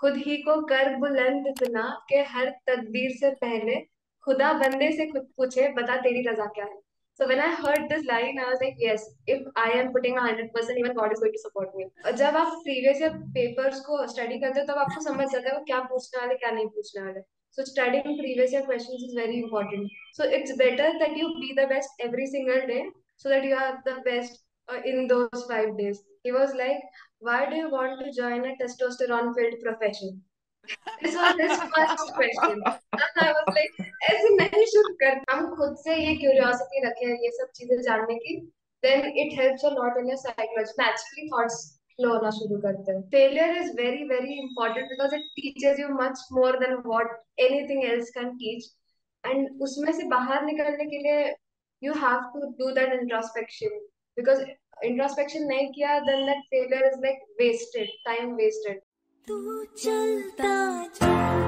खुद ही को कर बुलंद इतना के हर तकदीर से पहले खुदा बंदे से खुद पूछे बता तेरी रजा क्या है So when I heard this line, I was like, yes, if I am putting a hundred percent, even God is going to support me. और जब आप previous year papers को study करते हो तब आपको समझ जाता है वो क्या पूछने वाले क्या नहीं पूछने वाले So studying previous year questions is very important. So it's better that you be the best every single day so that you are the best uh, in those five days. He was like, why do you want to join a testosterone filled profession? This was his first question. And I was like, ऐसे नहीं शुरू कर हम खुद से ये curiosity रखें ये सब चीजें जानने की then it helps a lot in your psychology. Naturally thoughts flow होना शुरू करते हैं. Failure is very very important because it teaches you much more than what anything else can teach. And उसमें से बाहर निकलने के लिए you have to do that introspection because introspection नहीं किया then that failure is like wasted time wasted तू चलता जा।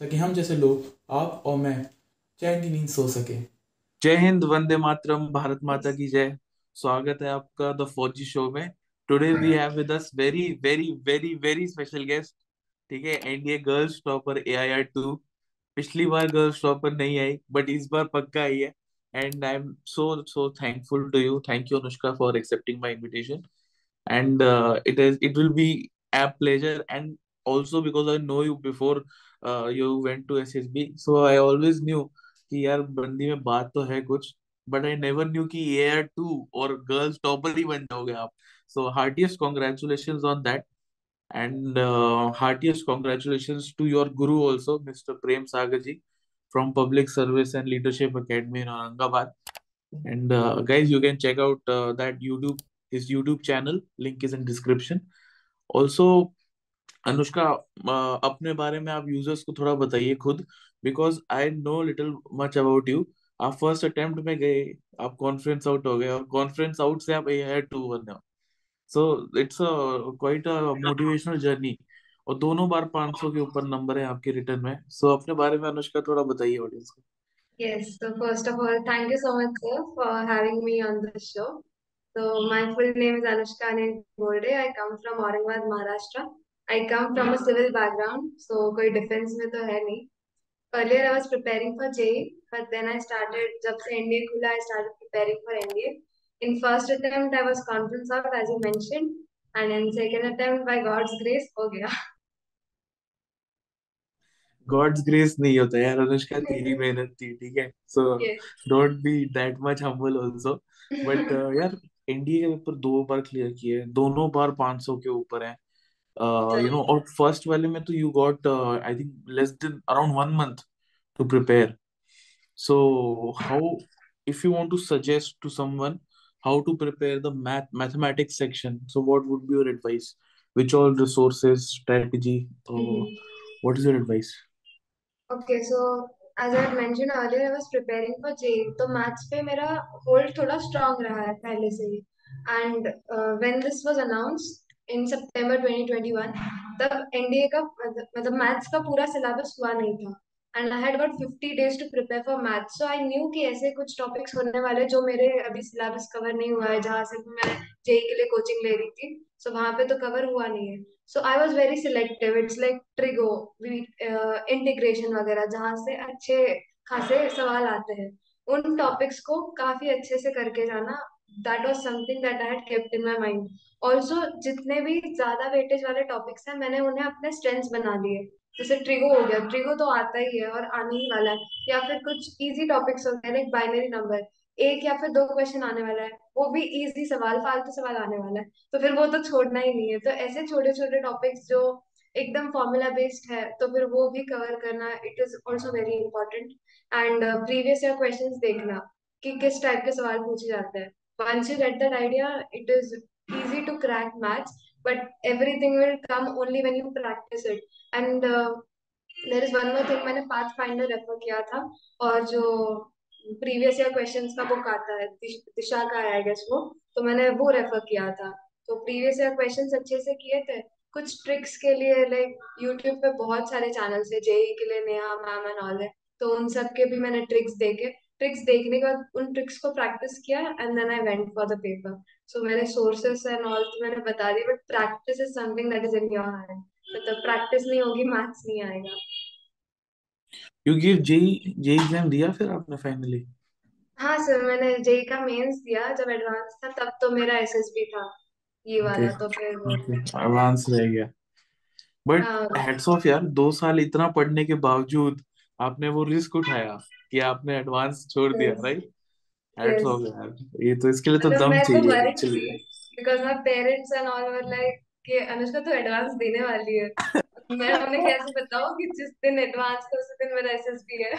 ताकि हम जैसे लोग आप और मैं चैन की नींद सो सके। जय हिंद वंदे मातरम भारत माता की जय। स्वागत है आपका द फौजी शो में। Today we have with us very very very very special guest ठीक है NDA girls topper AIR two पिछली बार गर्ल्स टॉपर नहीं आई बट इस बार पक्का आई है। And I am so so thankful to you thank you Anushka for accepting my invitation uh, it is it will be a pleasure and also because I know you before uh, you went to SSB so I always knew कि यार बंदी में बात तो है कुछ but I never knew कि air two और गर्ल्स टॉपर ही बन जाओगे आप so heartiest congratulation on that and heartiest congratulation to your guru also mister Prem Sagar ji from Public Service and Leadership Academy in Aurangabad. And uh, guys, you can check out uh, that YouTube his YouTube channel. Link is in description. Also, Anushka अपने बारे में आप users को थोड़ा बताइए खुद because I know little much about you आप first attempt में गए आप कॉन्फ्रेंस आउट हो गए और कॉन्फ्रेंस आउट से आप ए टू बने हो so it's a quite a motivational journey और दोनों बार 500 के ऊपर नंबर है आपके रिटर्न में सो so, अपने बारे में अनुष्का थोड़ा बताइए ऑडियंस को Yes, so first of all, thank you so much, sir, for having me on this show. So my full name is Anushka Anil Golde. I come from Aurangabad, Maharashtra. I come from civil background so कोई defence में तो है नहीं। पहले I was preparing for J but then I started जब से NDA खुला I started preparing for NDA in first attempt I was conference of age you mention and in second attempt by God's grace हो गया। God's grace नहीं होता यार अनुष्का तेरी मेहनत थी ठीक है? So don't be that much humble also but यार एनडीए के पेपर दो बार क्लियर किए दोनों बार 500 के ऊपर है। यू नो और फ़र्स्ट वाले में तो you got I think less than around one month to prepare so how if you want to suggest to someone how to prepare the math mathematics section so what would be your advice which all resources strategy uh, Mhm. what is your advice Okay, so as I had mentioned earlier, I was preparing for JEE, तो maths पे मेरा hold थोड़ा strong रहा है पहले से ही and when this was announced in सितंबर 2021 तब एनडीए का मतलब मैथ्स का पूरा सिलेबस हुआ नहीं था। And I had got 50 days to prepare for maths so I knew कि ऐसे कुछ टॉपिक्स होने वाले जो मेरे अभी सिलेबस कवर नहीं हुआ है, जहाँ से मैं जेई के लिए कोचिंग ले रही थी। सो वहाँ पे तो कवर हुआ नहीं है। So I was very selective it's like trigo integration वगैरह, जहाँ से अच्छे खासे सवाल आते हैं। उन टॉपिक्स को काफ़ी अच्छे से करके जाना that was something that I had kept in my mind also जितने भी ज़्यादा वेटेज वाले टॉपिक्स हैं, मैंने उन्हें अपने स्ट्रेंथ्स बना लिए जैसे ट्रिगो हो गया ट्रिगो तो आता ही है और आने ही वाला है। या फिर कुछ इजी टॉपिक्स हो गए लाइक बाइनरी नंबर एक या फिर दो क्वेश्चन आने वाला है, वो भी इजी सवाल, फालतू सवाल आने वाला है। तो फिर वो तो छोड़ना ही नहीं है। तो ऐसे छोटे छोटे टॉपिक्स जो एकदम फॉर्मूला बेस्ड है तो फिर वो भी कवर करना it is also very important and previous year questions देखना, कि किस टाइप के सवाल पूछे जाते हैं। You get that idea, it is easy to crack maths but everything will come only when you practice it. And uh, there is one more thing मैंने refer किया था और जो प्रीवियस ईयर क्वेश्चंस का बुक आता है दिश, दिशा का है आई गेस वो तो मैंने वो रेफर किया था। तो प्रीवियस ईयर क्वेश्चंस अच्छे से किए थे। कुछ ट्रिक्स के लिए लाइक यूट्यूब पे बहुत सारे चैनल्स है जेई के लिए नेहा मैम एंड ऑल है तो उन सब के भी मैंने ट्रिक्स देखे। ट्रिक्स देखने के बाद उन ट्रिक्स को प्रैक्टिस किया and then I went for the paper so मेरे सोर्सेस एंड ऑल तो मैंने बता दी but practice is something that is in your hand मतलब प्रैक्टिस नहीं होगी मैथ्स नहीं आएगा. You give JEE JEE exam दिया फिर आपने फाइनली हाँ सर मैंने जेई का मेंस दिया जब एडवांस था तब तो मेरा एसएसबी था. ये वाला तो फिर एडवांस रह गया. बट हेड्स ऑफ़ यार दो साल इतना पढ़ने के बावजूद आपने वो रिस्क उठाया कि आपने एडवांस छोड़ दिया राइट यस ऑफ़ यार ये तो इसके लिए तो मतलब दम तो चाहिए actually because my parents and all were like कि अनुष्का तू एडवांस देने वाली है। मैं उन्हें कैसे बताऊँ कि जिस दिन एडवांस था उसी दिन मेरा एसएसबी है।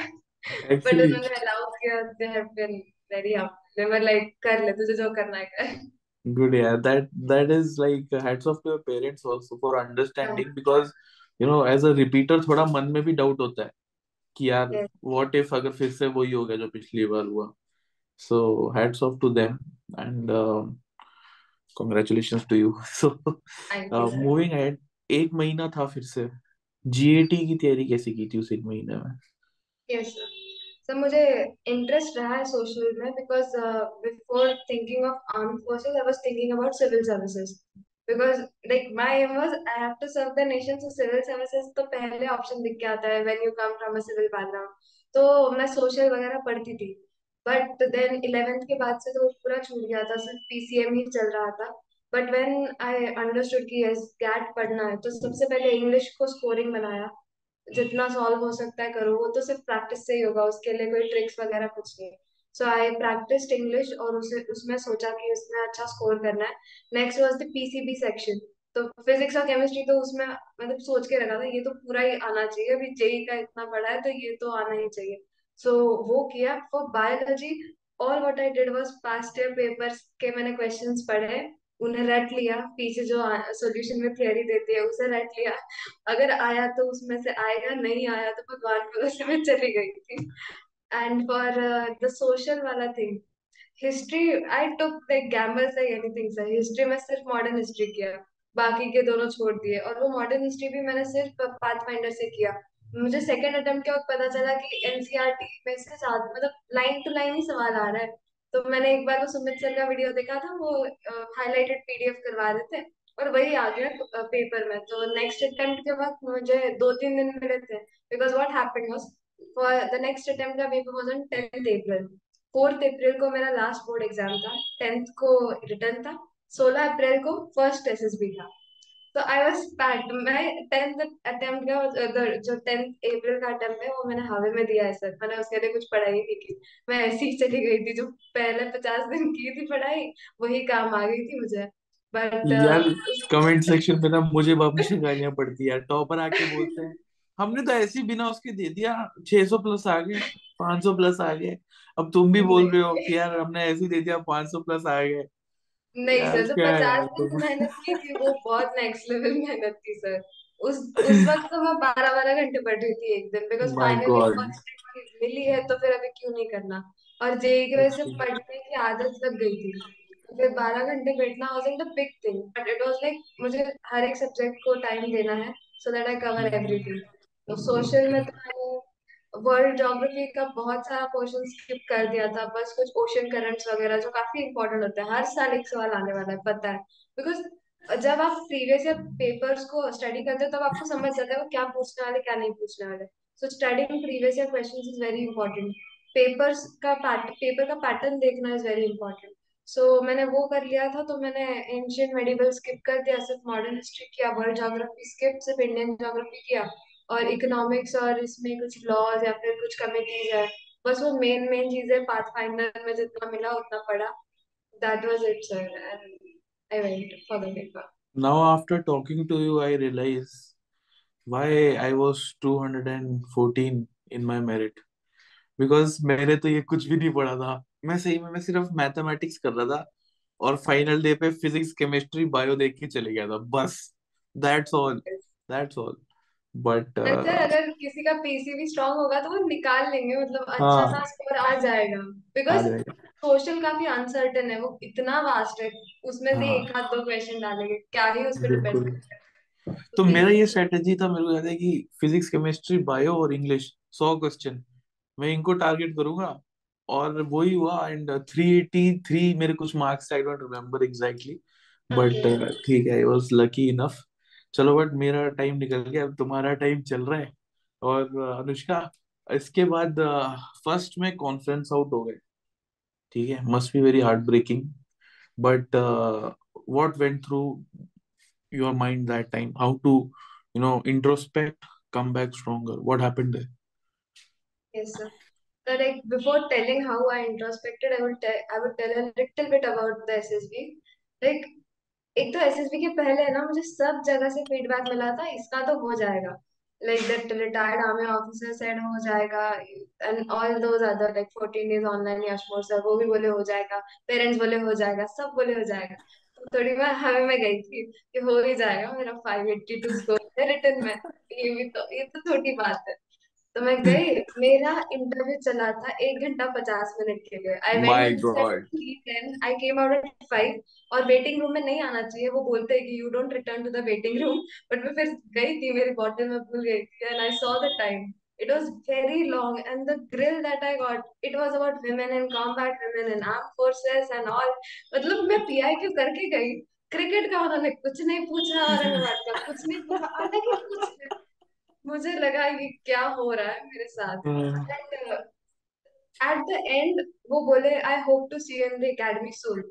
बट उन्होंने अलाउ किया they have been very up they were like कर ले तुझे जो करना है कर. Good, yeah. That that is like uh, hats off to your parents also for understanding because you know as a repeater थोड़ा मन में भी डाउट होता है। कि यार what if अगर फिर से वही हो गया जो पिछली बार हुआ? So hats off to them and uh, congratulations to you. So thank you sir moving ahead एक महीना था फिर से। जीएटी की तैयारी कैसे की थी उस एक महीने में? यस सर मुझे इंटरेस्ट रहा है सोशल में because before thinking of arm forces I was thinking about civil services because like my aim was I have to serve the nation so civil services तो पहले ऑप्शन दिख के आता है when you come from a civil background तो मैं social वगैरह पढ़ती थी बट देन इलेवेंथ के बाद से तो पूरा छूट गया था, सिर्फ़ पीसीएम ही चल रहा था. बट व्हेन आई अंडरस्टूड कि यस गैट पढ़ना है तो सबसे पहले इंग्लिश को स्कोरिंग बनाया. जितना सॉल्व हो सकता है करो, वो तो सिर्फ़ प्रैक्टिस से ही होगा, उसके लिए कोई ट्रिक्स वगैरह कुछ नहीं सो आई प्रैक्टिस्ड इंग्लिश और उसे उसमें सोचा कि उसमें अच्छा स्कोर करना है। Next was the PCB section तो फिजिक्स और केमिस्ट्री तो उसमें मतलब सोच के रखा था ये तो पूरा ही आना चाहिए। अभी जेई का इतना बड़ा है तो ये तो आना ही चाहिए। सो so, वो किया for biology all what I did was past year papers के मैंने क्वेश्चंस पढ़े उन्हें रट लिया। पीछे जो सॉल्यूशन में थियरी देती है उसे रट लिया। अगर आया तो उसमें से आएगा नहीं आया तो भगवान भरोसे में चली गई थी। एंड फॉर द सोशल वाला thing history I took like gamble से एनीथिंग सर हिस्ट्री में सिर्फ़ मॉडर्न हिस्ट्री किया। बाकी के दोनों छोड़ दिए। और वो मॉडर्न हिस्ट्री भी मैंने सिर्फ़ पाथफाइंडर से किया। मुझे सेकंड अटेम्प्ट के वक्त पता चला कि एनसीईआरटी में से ज़्यादा मतलब लाइन टू लाइन ही सवाल आ रहा है। तो मैंने एक बार वो सुमित सर का वीडियो देखा था, वो हाईलाइटेड पीडीएफ करवा रहे थे। और वही आ गया पेपर में। तो नेक्स्ट अटेम्प्ट के वक्त मुझे दो तीन दिन मिले थे। Because what happened was for the next attempt का paper was on tenth April fourth April को मेरा लास्ट बोर्ड एग्ज़ाम था. टेंथ को रिटर्न था. सोलह अप्रैल को फ़र्स्ट एसएसबी था. तो आई वाज पैक्ड मैं टेंथ अटेम्प्ट का जो टेंथ अप्रैल का अटेम्प्ट है वो मैंने हवा में दिया है सर मैंने उसके लिए कुछ पढ़ाई नहीं की. मैं ऐसी ही चली गई थी जो पहले पचास दिन की थी पढ़ाई. वही काम आ गई थी मुझे. बट यार कमेंट सेक्शन में ना मुझे हमेशा गालियाँ पड़ती है टॉपर आके बोलते हैं हमने तो ऐसे ही बिना उसके दे दिया 600 प्लस आ गए 500 प्लस आ गए। अब तुम भी बोल रहे हो कि यार हमने ऐसे ही दे दिया 500 प्लस आ गए। नहीं सर जो है पचास दिन तुम मेहनत की थी वो बहुत नेक्स्ट लेवल मेहनत थी सर। उस उस वक्त तो मैं बारह बारह घंटे पढ़ रही थी एक दिन बिकॉज़ फाइनली मिली है तो फिर अभी क्यों नहीं करना? और जेई की वजह से पढ़ने की आदत लग गई थी। तो फिर बारह घंटे बैठना was the big thing but it was like मुझे हर एक सब्जेक्ट को टाइम देना है so that I cover everything तो सोशल में तो मैंने वर्ल्ड ज्योग्राफी का बहुत सारा पोर्शन स्किप कर दिया था बस कुछ ओशन करंट्स वगैरह जो काफ़ी इंपॉर्टेंट होता है हर साल एक सवाल आने वाला है पता है। बिकॉज़ जब आप प्रीवियस ईयर पेपर्स को स्टडी करते हो तब आपको समझ जाता है क्या पूछने वाले क्या नहीं पूछने वाले। So studying previous year questions is very important papers का पेपर का पैटर्न देखना is very important so so, मैंने वो कर लिया था तो मैंने एंशियंट मेडिवल स्किप कर दिया सिर्फ़ मॉडर्न हिस्ट्री किया वर्ल्ड ज्योग्राफी स्किप सिर्फ़ इंडियन ज्योग्राफी किया। और इकोनॉमिक्स और इसमें कुछ लॉज या फिर कुछ कमिटीज है। बस वो मेन मेन चीज़ें पाथ फाइंडर में जितना मिला उतना पढ़ा। That was it sir and I went for the paper Now, after talking to you, I realize why I was 214 in my merit. Because मैंने तो ये कुछ भी नहीं पढ़ा था। मैं सही में मैं सिर्फ़ मैथमेटिक्स कर रहा था और फाइनल डे पे फिजिक्स केमिस्ट्री बायो देख के चले गया था। बस। That's all that's all but अच्छा अगर किसी का पीसी भी स्ट्रांग होगा तो वो निकाल लेंगे मतलब अच्छा सा हाँ स्कोर आ जाएगा। आ बिकॉज़ जाएगा। सोशल काफ़ी अनसर्टेन है वो इतना वास्ट है उसमें से हाँ एक आध दो क्वेश्चन डालेंगे क्या ही उस पर डिपेंड बिल्कुल। करता है। तो तो मेरा ये स्ट्रेटेजी था मेरे को याद है कि फिजिक्स केमिस्ट्री बायो और इंग्लिश सौ क्वेश्चन मैं इनको टारगेट करूँगा और वही हुआ एंड थ्री एटी थ्री मेरे कुछ marks I don't remember exactly but ठीक है आई वाज लकी इनफ चलो बट मेरा टाइम निकल गया अब तुम्हारा टाइम चल रहा है और uh, अनुष्का इसके बाद फ़र्स्ट में कॉन्फ्रेंस आउट हो गए ठीक है must be very heartbreaking but what went through time how to you know introspect come back stronger what happened there Yes, sir. So, like before telling how I introspected, I would tell I would tell a little bit about the SSB. Like एक तो SSB के पहले है ना, मुझे सब जगह से फीडबैक मिला था, इसका तो हो जाएगा। Like that retired army officer said हो जाएगा and all those other like 14 days online यशमोर sir वो भी बोले हो जाएगा पेरेंट्स बोले हो जाएगा, सब बोले हो जाएगा। तो थोड़ी मैं हमें में गई थी कि हो ही जाएगा मेरा 582 स्कोर है रिटर्न में। ये भी तो ये तो छोटी बात है। तो मैं गई मेरा इंटरव्यू चला था एक घंटा पचास मिनट के लिए। I my went I came out at five और वेटिंग रूम में नहीं आना चाहिए। वो बोलते हैं कि you don't return to the waiting room but मैं फिर गई थी मेरी बॉटल में भूल गई थी and I saw the time it was very long and the grill that I got it was about women in combat women in armed forces and all मतलब मैं पीआईक्यू करके गई। क्रिकेट का उन्होंने कुछ नहीं पूछा का कुछ नहीं पूछा अलग ही कुछ मुझे लगा ये क्या हो रहा है मेरे साथ। एंड एट द एंड वो बोले I hope to see in the academy soon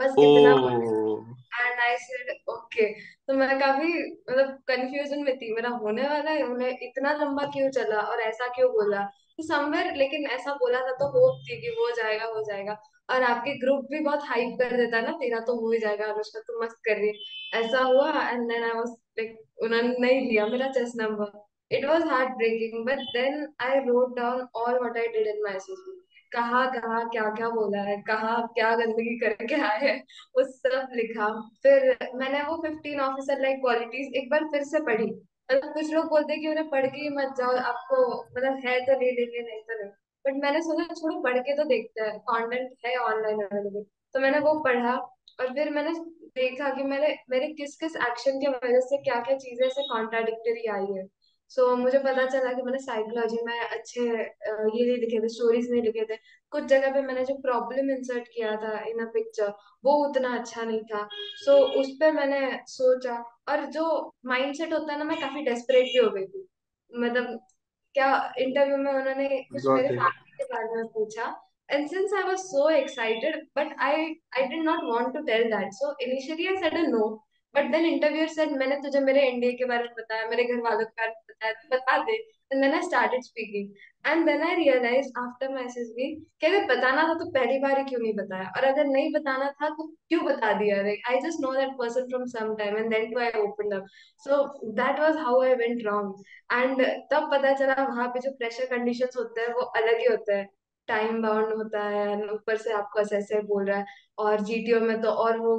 बस इतना एंड आई सेड ओके तो मैं काफ़ी मतलब कंफ्यूजन में थी। मेरा होने वाला है उन्हें इतना लंबा क्यों चला और ऐसा क्यों बोला? समवेयर लेकिन ऐसा बोला था तो होप थी कि हो जाएगा हो जाएगा। और आपके ग्रुप भी बहुत हाइप कर देता ना, तेरा तो हो ही जाएगा, अनुष्का, तू मस्त कर रही ऐसा हुआ and then I was like उन्होंने नहीं लिया मेरा chest number it was heartbreaking but then I wrote down all what I did in my assessment कहाँ कहाँ, क्या क्या बोला है, कहाँ, क्या गंदगी करके आए हैं, वो सब लिखा। फिर मैंने वो फिफ्टीन ऑफिसर लाइक क्वालिटीज एक बार फिर से पढ़ी। मतलब कुछ लोग बोलते हैं कि उन्हें पढ़ के ही मत जाओ, आपको मतलब है तो ले लेंगे, नहीं तो नहीं। बट मैंने सोचा छोड़ो, पढ़ के तो देखते हैं कॉन्टेंट है ऑनलाइन अवेलेबल तो मैंने वो पढ़ा और फिर मैंने देखा कि मेरे मेरे किस किस एक्शन की वजह से क्या क्या चीज़ें ऐसे कॉन्ट्राडिक्टरी आई है। सो so, मुझे पता चला कि मैंने साइकोलॉजी में अच्छे ये नहीं लिखे थे स्टोरीज नहीं लिखे थे। कुछ जगह पे मैंने जो प्रॉब्लम इंसर्ट किया था इन अ पिक्चर वो उतना अच्छा नहीं था। सो so, उस पर मैंने सोचा और जो माइंडसेट होता है ना मैं काफ़ी डेस्परेट भी हो गई थी। मतलब क्या इंटरव्यू में उन्होंने कुछ मेरे फैमिली के बारे में पूछा। And since I was so excited but I I did not want to tell that so initially I said no but then interviewer said मैंने तुझे मेरे एनडीए के बारे में बताया, मेरे घर वालों के बारे में बताया तो बता दे. And then I started speaking and then I realise after my SSB कि अगर बताना था तो पहली बार ही क्यों नहीं बताया? और अगर नहीं बताना था तो क्यों बता दिया? Like I just know that person from some time and then to I open up so that was how I went wrong and तब पता चला वहाँ पे जो प्रेशर कंडीशंस होते हैं, वो अलग ही होते हैं. टाइम बाउंड होता है ऊपर से आपको ऐसे बोल रहा है, और जीटीओ में तो और वो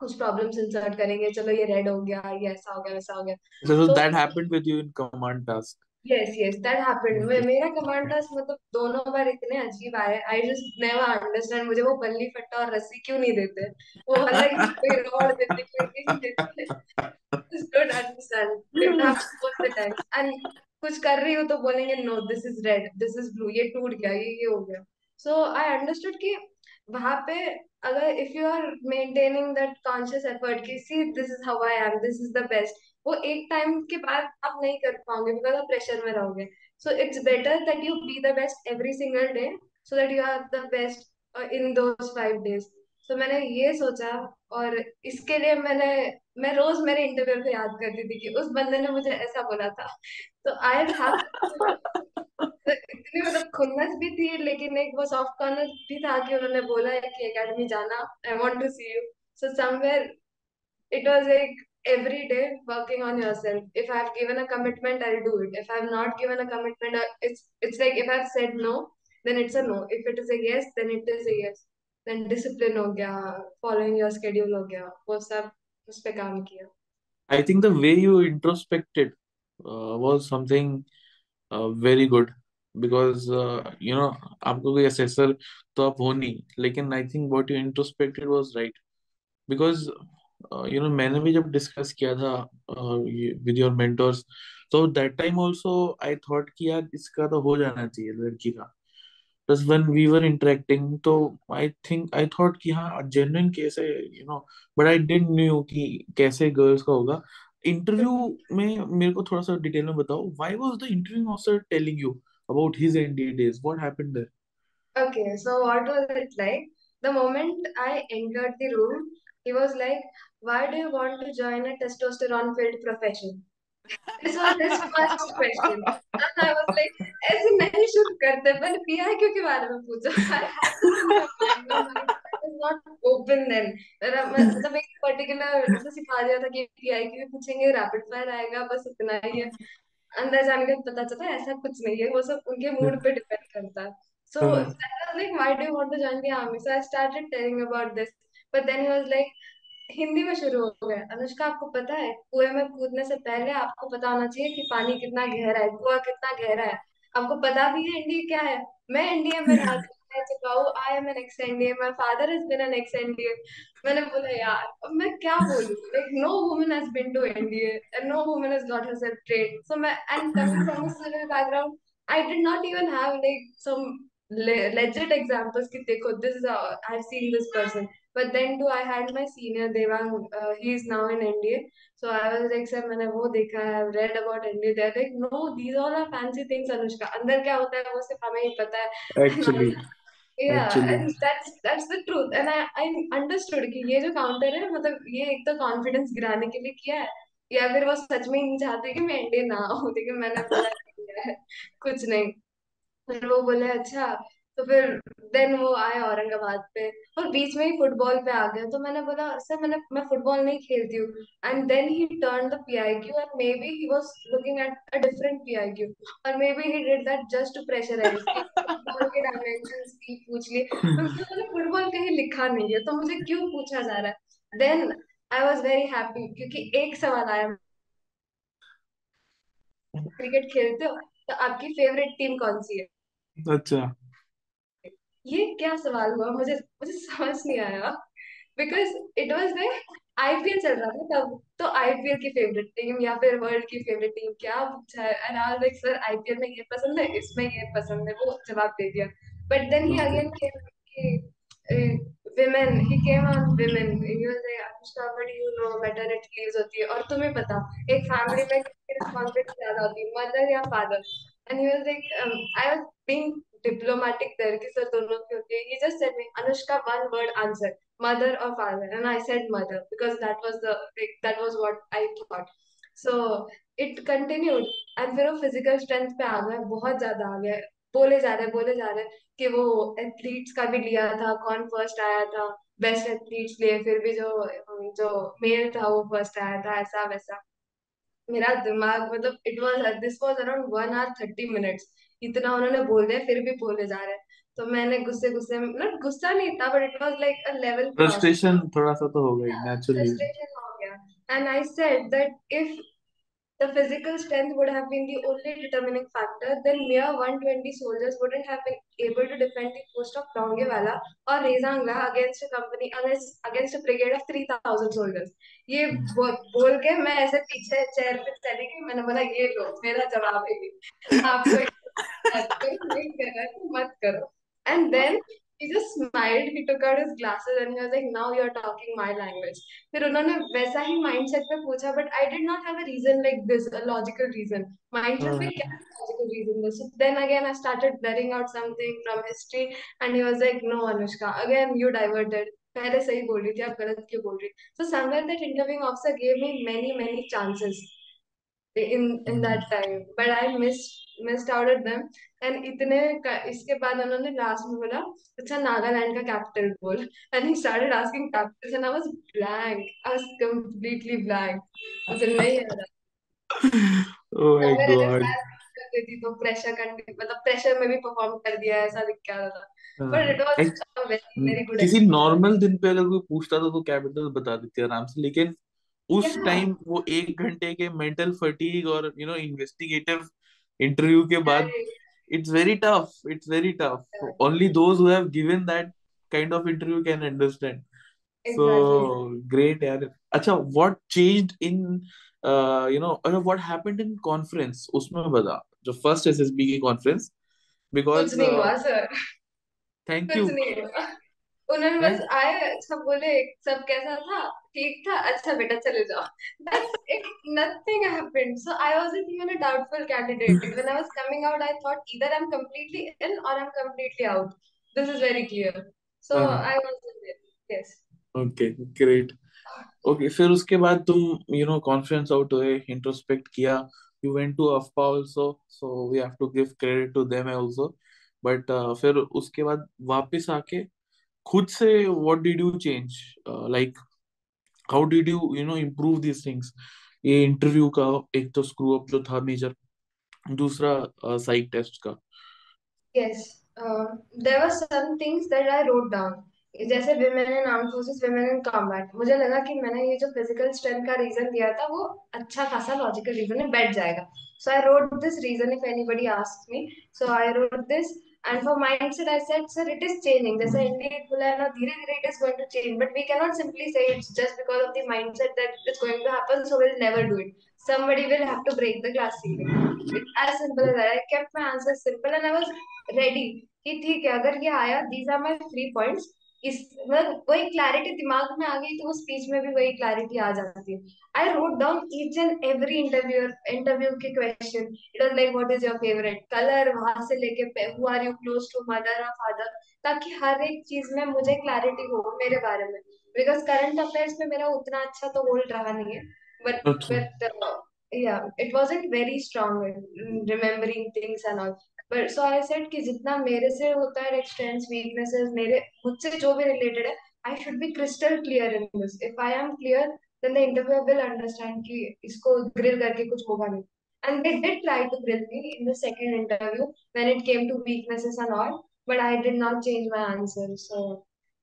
कुछ प्रॉब्लम्स इंसर्ट करेंगे चलो ये रेड हो गया ये ऐसा हो गया वैसा हो गया। So तो that happened with you in command task? Yes yes that happened okay. मेरा कमांड टास्क मतलब दोनों बार इतने अजीब आए। आई जस्ट नेवर अंडरस्टैंड मुझे वो बल्ली फट्टा और रस्सी क्यों नहीं देते? वो अलग कोई रॉड देते कोई नहीं देते। Just don't understand. It happens both the. And कुछ कर रही हूँ तो बोलेंगे no this is red this is blue ये टूट गया ये ये हो गया. सो आई अंडरस्टूड कि वहाँ पे अगर if you are maintaining that conscious effort कि see this is how I am this is the best वो एक टाइम के बाद आप नहीं कर पाओगे बिकॉज़ आप प्रेशर में रहोगे। So it's better that you be the best every single day so that you are the best in those five days तो मैंने ये सोचा और इसके लिए मैंने मैं रोज मेरे इंटरव्यू को याद करती थी कि उस बंदे ने मुझे ऐसा बोला था। तो आई हैव इतनी मतलब खुन्नस भी थी लेकिन एक वो सॉफ्ट कॉर्नर भी था कि उन्होंने बोला है कि एकेडमी जाना I want to see you so somewhere it was like every day working on yourself. If I've given a commitment, I'll do it. If I've not given a commitment, uh, it's it's like if I've said no, then it's a no. If it is a yes, then it is a yes. Then discipline हो गया, following your schedule हो गया, वो सब उस पे काम किया. The way you introspected uh, was something uh, very good because you know आपको कोई assessor तो आप हो नहीं, लेकिन I think what you introspected was right. Because you know मैंने भी जब डिस्कस किया था विद योर मेंटर्स तो that time also I thought कि यार इसका तो हो जाना चाहिए लड़की का। बस वन वी वर इंटरेक्टिंग तो आई थिंक आई थॉट कि हाँ genuine case you know but I didn't knew कि कैसे गर्ल्स का होगा। इंटरव्यू में मेरे को थोड़ा सा डिटेल में बताओ। Why was the interview officer telling you About his NDA days what happened there Okay, so what was it like? The moment I entered the room, he was like, Why do you want to join a testosterone filled profession? This was his first question. And I was like, ऐसे नहीं शुरू करते मैंने PIQ के बारे में पूछा I had to in my mind, my mind was not open then. मेरा मैं मतलब एक पर्टिकुलर ऐसे सिखा दिया था कि पीआईक्यू पूछेंगे रैपिड फायर आएगा बस इतना ही है अंदर जाने के पता पता चला ऐसा कुछ नहीं है वो सब उनके मूड पे डिपेंड करता है। So I was like why do you want to join the army? So I started telling about this but then he was like Hindi में शुरू हो गया। अनुष्का आपको पता है कुएँ में कूदने से पहले आपको पता होना चाहिए कि पानी कितना गहरा है कुआ कितना गहरा है। आपको पता भी है इंडिया क्या है? मैं इंडिया में रह चुका हूँ I am an ex NDA my father has been an ex NDA मैंने बोला यार अब मैं क्या बोलूँ? Like no woman has been to NDA and no woman has got herself trained so मैं and coming from a civil background I did not even have like some legit examples कि देखो this is a, I've seen this person. But then too I had my senior Devang uh, he is now in NDA so I was like sir मैंने वो देखा है I've read about NDA they're like no these all are fancy things Anushka. अंदर क्या होता है वो सिर्फ़ हमें ही पता है। Actually yeah that's that's the truth. And I I understood कि ये जो काउंटर है मतलब ये एक तो कॉन्फिडेंस गिराने के लिए किया है। या फिर वो सच में ही नहीं चाहते कि मैं इंडियन ना हूँ लेकिन मैंने बोला है कुछ नहीं। फिर वो बोले अच्छा तो फिर देन वो आए औरंगाबाद पे। और बीच में ही फुटबॉल पे आ गए। तो मैंने बोला सर मैंने मैं फुटबॉल नहीं खेलती हूँ। And then he turn the PIQ and maybe he was looking at a different PIQ और maybe he did that just to pressurise कि फुटबॉल के डायमेंशंस की पूछ लिए। तो मुझे फुटबॉल कहीं लिखा नहीं है तो मुझे क्यों पूछा जा रहा है? Then I was very happy क्योंकि एक सवाल आया। क्रिकेट खेलते हो तो आपकी फेवरेट टीम कौन सी है? अच्छा। ये क्या सवाल हुआ? मुझे मुझे समझ नहीं आया। Because it was like IPL चल रहा था तब। तो आईपीएल की फेवरेट टीम या फिर वर्ल्ड की फेवरेट टीम क्या पूछा है? And I like sir IPL में ये पसंद है इसमें ये पसंद है। वो जवाब दे दिया। But then he again came कि women he came on women he was like Anushka but you know maternity leaves होती है। और तुम्हें पता एक फैमिली में किसकी रिस्पांसिबिलिटी ज़्यादा होती है मदर या father and he was like I was being diplomatic there कि सर दोनों की होती है he just said me Anushka one word answer mother or father and I said mother because that was the that was what I thought so it continued and फिर वो physical strength पे आ गए बहुत ज़्यादा आ गए बोले जा रहे बोले जा रहे कि वो एथलीट्स का भी लिया था कौन फ़र्स्ट आया था बेस्ट एथलीट्स लिए फिर भी जो जो मेल था वो फ़र्स्ट आया था ऐसा वैसा मेरा दिमाग मतलब it was this was around one hour thirty minutes इतना उन्होंने बोल दिया फिर भी बोले जा रहे हैं। तो मैंने गुस्से गुस्से मतलब गुस्सा नहीं था but it was like a level frustration थोड़ा सा तो हो गई नेचुरली फ्रस्ट्रेशन हो गया। And I said that if the physical strength would have been the only determining factor then mere 120 soldiers wouldn't have been able to defend the post of Longewala और Rezangla against a company against a brigade of 3000 soldiers ये बोल के मैं ऐसे पीछे chair पे चली गई मैंने बोला ये लो मेरा जवाब है। आपको नहीं करना है तो मत करो and then he just smiled he took out his glasses and he was like now you're talking my language फिर उन्होंने वैसा ही mindset में पूछा but I did not have a reason like this a logical reason mindset में क्या logical reason was so then again I started blurring out something from history and he was like no Anushka again you diverted पहले सही बोल रही थी आप गलत क्यों बोल रही so somewhere that interviewing officer gave me many many chances in in that time but I missed missed out at them and इतने इसके बाद उन्होंने लास्ट में बोला अच्छा नागालैंड का कैपिटल बोल and he started asking capitals and I was blank I was completely blank मुझे नहीं आ रहा oh my god देती तो प्रेशर करने मतलब प्रेशर में भी परफॉर्म कर दिया ऐसा दिख क्या था but it was Ex- a very very किसी नॉर्मल दिन पे अगर कोई पूछता था तो कैपिटल बता देते आराम से लेकिन उस टाइम वो एक घंटे के मेंटल फटीग और यू नो इन्वेस्टिगेटिव इंटरव्यू के बाद it's very tough it's very tough only those have given that kind of interview can understand so great यार। अच्छा what changed in you know अरे व्हाट हैपेंड इन कॉन्फ्रेंस उसमें बता जो first SSB की conference because thank you उन्होंने बस आए अच्छा बोले सब कैसा था? ठीक था? अच्छा बेटा चले जाओ। That's it nothing happened so I was a thing a doubtful candidate when I was coming out I thought either I am completely in और I am completely out this is very clear so I was yes okay great okay फिर उसके बाद तुम you know confidence out हुए introspect किया। You went to AFPA also so we have to give credit to them also but फिर उसके बाद वापस आके खुद से what did you change like how did you you know improve these things ये इंटरव्यू का एक तो स्क्रू अप जो था मेजर दूसरा साइक टेस्ट का uh, there were some things that I wrote down. जैसे women in armed forces, women in combat. मुझे लगा कि मैंने ये जो physical strength का reason दिया था वो अच्छा खासा logical reason है बैठ जाएगा. So I wrote this reason if anybody asks me. So I wrote this and for mindset I said sir it is changing. जैसे इंडिया बोला है ना धीरे धीरे it is going to change. But we cannot simply say it's just because of the mindset that it's going to happen so we'll never do it. Somebody will have to break the glass ceiling. It's as simple as that. I kept my answers simple and I was ready कि ठीक है अगर ये आया these are my three points इस मतलब वही clarity दिमाग में आ गई तो वो स्पीच में भी वही क्लैरिटी आ जाती है। I wrote down each and every interview interview के question it was like what is your favourite colour वहाँ से लेके who are you close to mother और फादर ताकि हर एक चीज़ में मुझे क्लैरिटी हो मेरे बारे में। बिकॉज़ करंट अफेयर्स में मेरा उतना अच्छा तो होल्ड रहा नहीं है। But but yeah it wasn't very strong in remembering things and all. But so I said कि जितना मेरे से होता है एक्सटेंस वीकनेसेस मेरे मुझसे जो भी रिलेटेड है I should be crystal clear in this if I am clear then the interview will understand कि इसको ग्रिल करके कुछ होगा नहीं and they did try to grill me in the second interview when it came to weaknesses and all but I did not change my answer so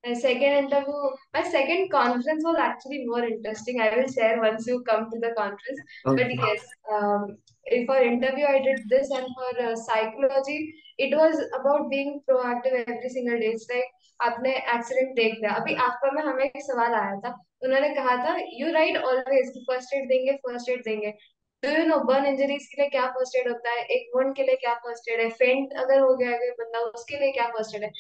My second interview, my second conference was actually more interesting. I will share once you come to the conference. Okay. But yes, um, for interview I did this and for uh, psychology it was about being proactive every single day. It's like आपने accident देख लिया। अभी आपका में हमें एक सवाल आया था। उन्होंने कहा था you right always first aid देंगे फ़र्स्ट एड देंगे। Do you know burn injuries के लिए क्या फ़र्स्ट एड होता है? एक वुंड के लिए क्या फ़र्स्ट एड है? फेंट अगर हो गया अगर बंदा उसके लिए क्या फ़र्स्ट एड है?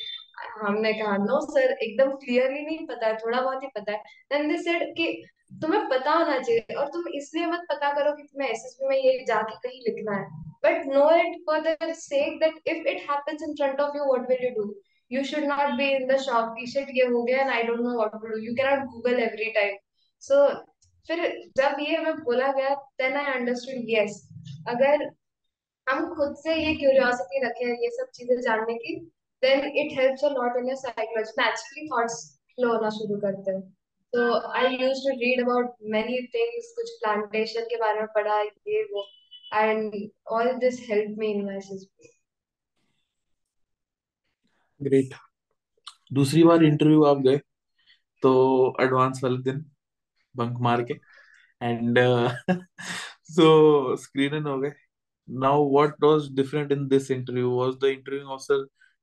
हमने कहा नो सर एकदम क्लियरली नहीं पता है, थोड़ा बहुत ही पता है. देन दे सेड कि तुम्हें पता होना चाहिए और तुम इसलिए मत पता करो कि तुम्हें एसएसबी में ये जाके कहीं लिखना है। But know it for the sake that if it happens in front of you what will you do you should not be in the shock कि shit ये हो गया and I I know know what to do. You cannot google every time. So, फिर जब ये हमें बोला गया, then I understood, yes. अगर हम खुद से ये क्यूरियोसिटी रखें, ये सब चीज़ें जानने की then it helps a lot in your psychology naturally thoughts flow होना शुरू करते हैं so I used to read about many things कुछ plantation के बारे में पढ़ा ये वो and all this helped me in my SSB great दूसरी बार इंटरव्यू आप गए तो एडवांस वाले दिन बंक मार के एंड so screen in हो गए now what was different in this interview was the interviewing officer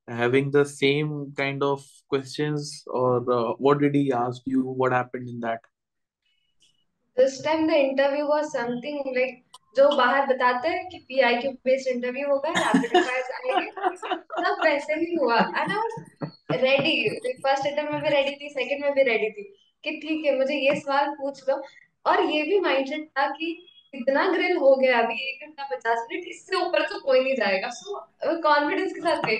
having the same kind of questions or uh, what did he ask you what happened in that this time the interview was something like जो बाहर बताते हैं कि pi Q based interview होगा rapid fire आएंगे सब वैसे ही हुआ and I was ready first attempt में भी रेडी थी सेकंड में भी रेडी थी कि ठीक है मुझे ये सवाल पूछ लो और ये भी माइंडसेट था कि इतना ग्रिल हो गया अभी? एक घंटा पचास मिनट इससे ऊपर तो कोई नहीं जाएगा। सो कॉन्फिडेंस के साथ गई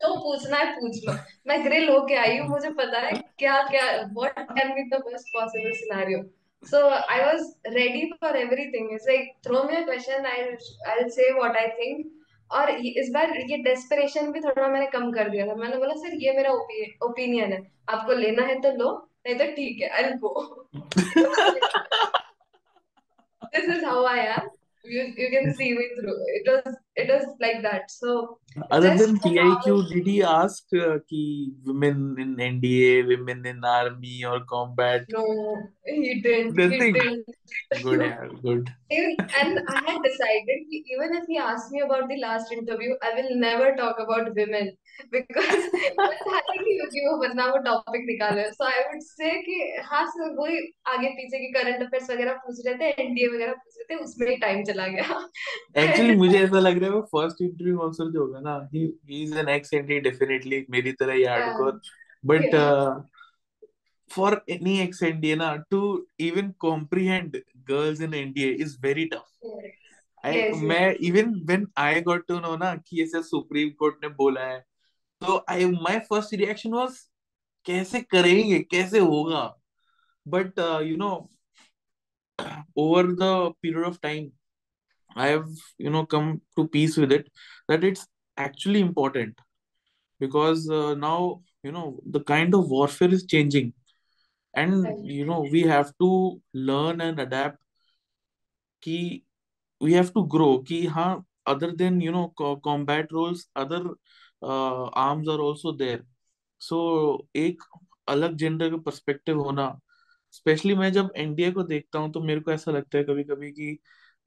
जो पूछना है पूछ लो। मैं ग्रिल होके आई हूँ मुझे पता है क्या क्या what can be the best possible scenario so I was ready for everything. It's like throw me a question, I'll I'll say what I think. और इस बार ये डेस्परेशन भी थोड़ा मैंने कम कर दिया था। मैंने बोला सर ये मेरा ओपिनियन है। आपको लेना है तो लो नहीं तो ठीक है I go this is how I am. You you can see me through. It was it was like that. So Other than PIQ, did he ask uh, कि women in NDA, women in army or combat? no, he didn't. He Nothing. didn't. Good, yeah, good. And I had decided even if he asks me about the last interview, I will never talk about women because हूँ वो बंदा वो topic निकाले. So I would say कि हाँ sir वही आगे पीछे की करंट अफेयर्स वगैरह पूछ रहे थे, एनडीए वगैरह पूछ रहे थे, उसमें ही टाइम चला गया. Actually, मुझे ऐसा लग रहा है वो फ़र्स्ट इंटरव्यू आंसर जो होगा ना he is an ex NDA definitely मेरी तरह ही hardcore but for any ex NDA ना to even comprehend girls in NDA is very tough मैं even when I got to know ना कि ऐसे सुप्रीम कोर्ट ने बोला है तो I my first reaction was कैसे करेंगे? कैसे होगा? But you know over the period of time I have you know come to peace with it that it's actually important because uh, now you know the kind of warfare is changing and you know we have to learn and adapt कि we have to grow कि हाँ other than you know co- combat roles other uh, arms are also there so एक अलग gender का perspective होना specially मैं जब NDA को देखता हूँ तो मेरे को ऐसा लगता है कभी कभी कि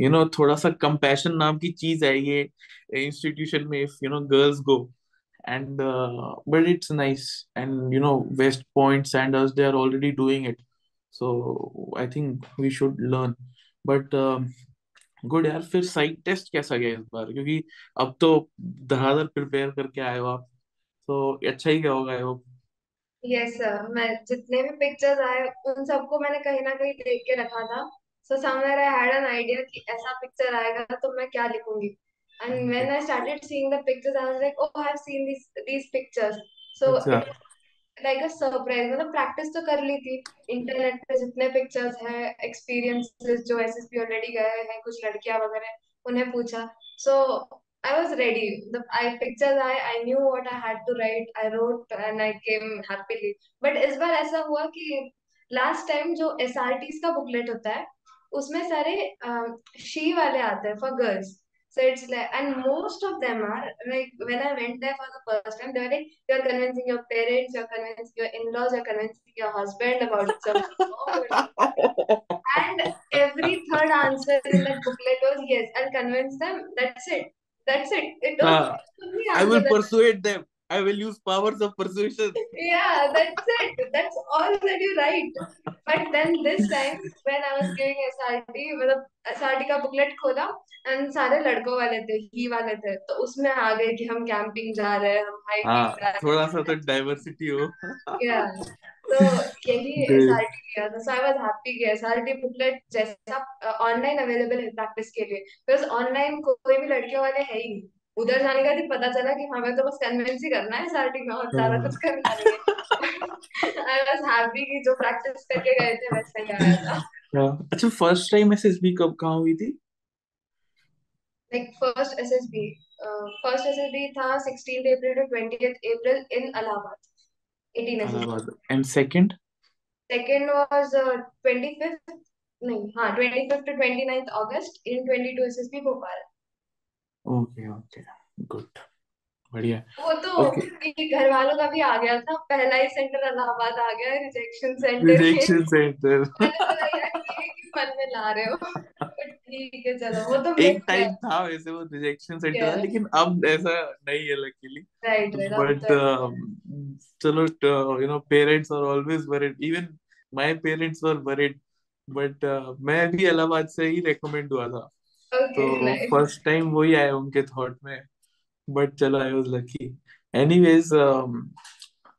यू नो थोड़ा सा कंपैशन नाम की चीज़ है ये इंस्टीट्यूशन में if you know girls go and uh, but it's nice. And you know west point sanders they are already doing it. So i think we should learn. But um, good यार फिर side test कैसा गया इस बार? क्योंकि अब तो धड़ाधड़ prepare करके आए हो आप। तो अच्छा ही गया होगा आई होप यस सर मैं जितने भी पिक्चर्स आए उन सबको मैंने कहीं ना कहीं देख के रखा था। So somewhere I had an idea कि ऐसा पिक्चर आएगा तो मैं क्या लिखूँगी? And when I started seeing the pictures I was like oh I have seen this these pictures so अच्छा। लाइक अ सरप्राइज़ मतलब प्रैक्टिस तो कर ली थी। इंटरनेट पे जितने पिक्चर्स हैं एक्सपीरियंसेस जो एसएसपी ऑलरेडी गए हैं कुछ लड़कियाँ वगैरह उन्हें पूछा। सो I was ready. The I pictures I I knew what I had to write. I wrote and I came happily. But इस बार ऐसा हुआ कि लास्ट टाइम जो एस आर टीज का बुकलेट होता है उसमें सारे शी वाले आते हैं for girls So it's like, and most of them are like when I went there for the first time, they were like, you're convincing your parents, you're convincing your in-laws, you're convincing your husband about job. And every third answer in that booklet was yes, I'll convince them. That's it. That's it. It was हाँ, I will persuade them I will use powers of persuasion. Yeah, that's it. That's all that you write. But then this time when I was giving SRT, मतलब SRT का booklet खोला एंड सारे लड़कों वाले थे ही वाले थे तो उसमें आ गए कि हम कैंपिंग जा रहे हैं हम हाइकिंग जा हाँ रहे थोड़ा सा तो डाइवर्सिटी हो। Yeah. तो यही SRT किया। था सो आई वाज हैप्पी कि SRT बुकलेट जैसा ऑनलाइन अवेलेबल है प्रैक्टिस के लिए। बिकॉज़ ऑनलाइन कोई भी लड़कियों वाले है ही नहीं। उधर जाने का भी पता चला कि हमें तो बस कन्विंस ही करना है SRT में और ज़्यादा कुछ करना है। आई वाज हैप्पी कि जो प्रैक्टिस करके गए थे वैसा ही आया था। हाँ, अच्छा फ़र्स्ट टाइम एसएसबी कब कहाँ हुई थी? Like first SSB first SSB था 16th April to 20th April in Allahabad 18 SSB Allahabad and second second was 25th नहीं हाँ 25th to 29th August in 22 SSB Bhopal okay okay. Good बढ़िया। वो तो ओके। घर वालों का भी आ गया था। पहला ही सेंटर इलाहाबाद आ गया रिजेक्शन सेंटर ये रिजेक्शन सेंटर मैंने ये में ला रहे हो। ठीक है चलो वो तो एक टाइम था वैसे वो रिजेक्शन सेंटर था लेकिन अब ऐसा नहीं है लकीली राइट um, चलो know parents are always worried. Even my parents were worried. But uh, मैं भी इलाहाबाद से ही recommend हुआ था। Okay, तो फ़र्स्ट टाइम वही आया उनके थॉट में बट चलो I was lucky anyways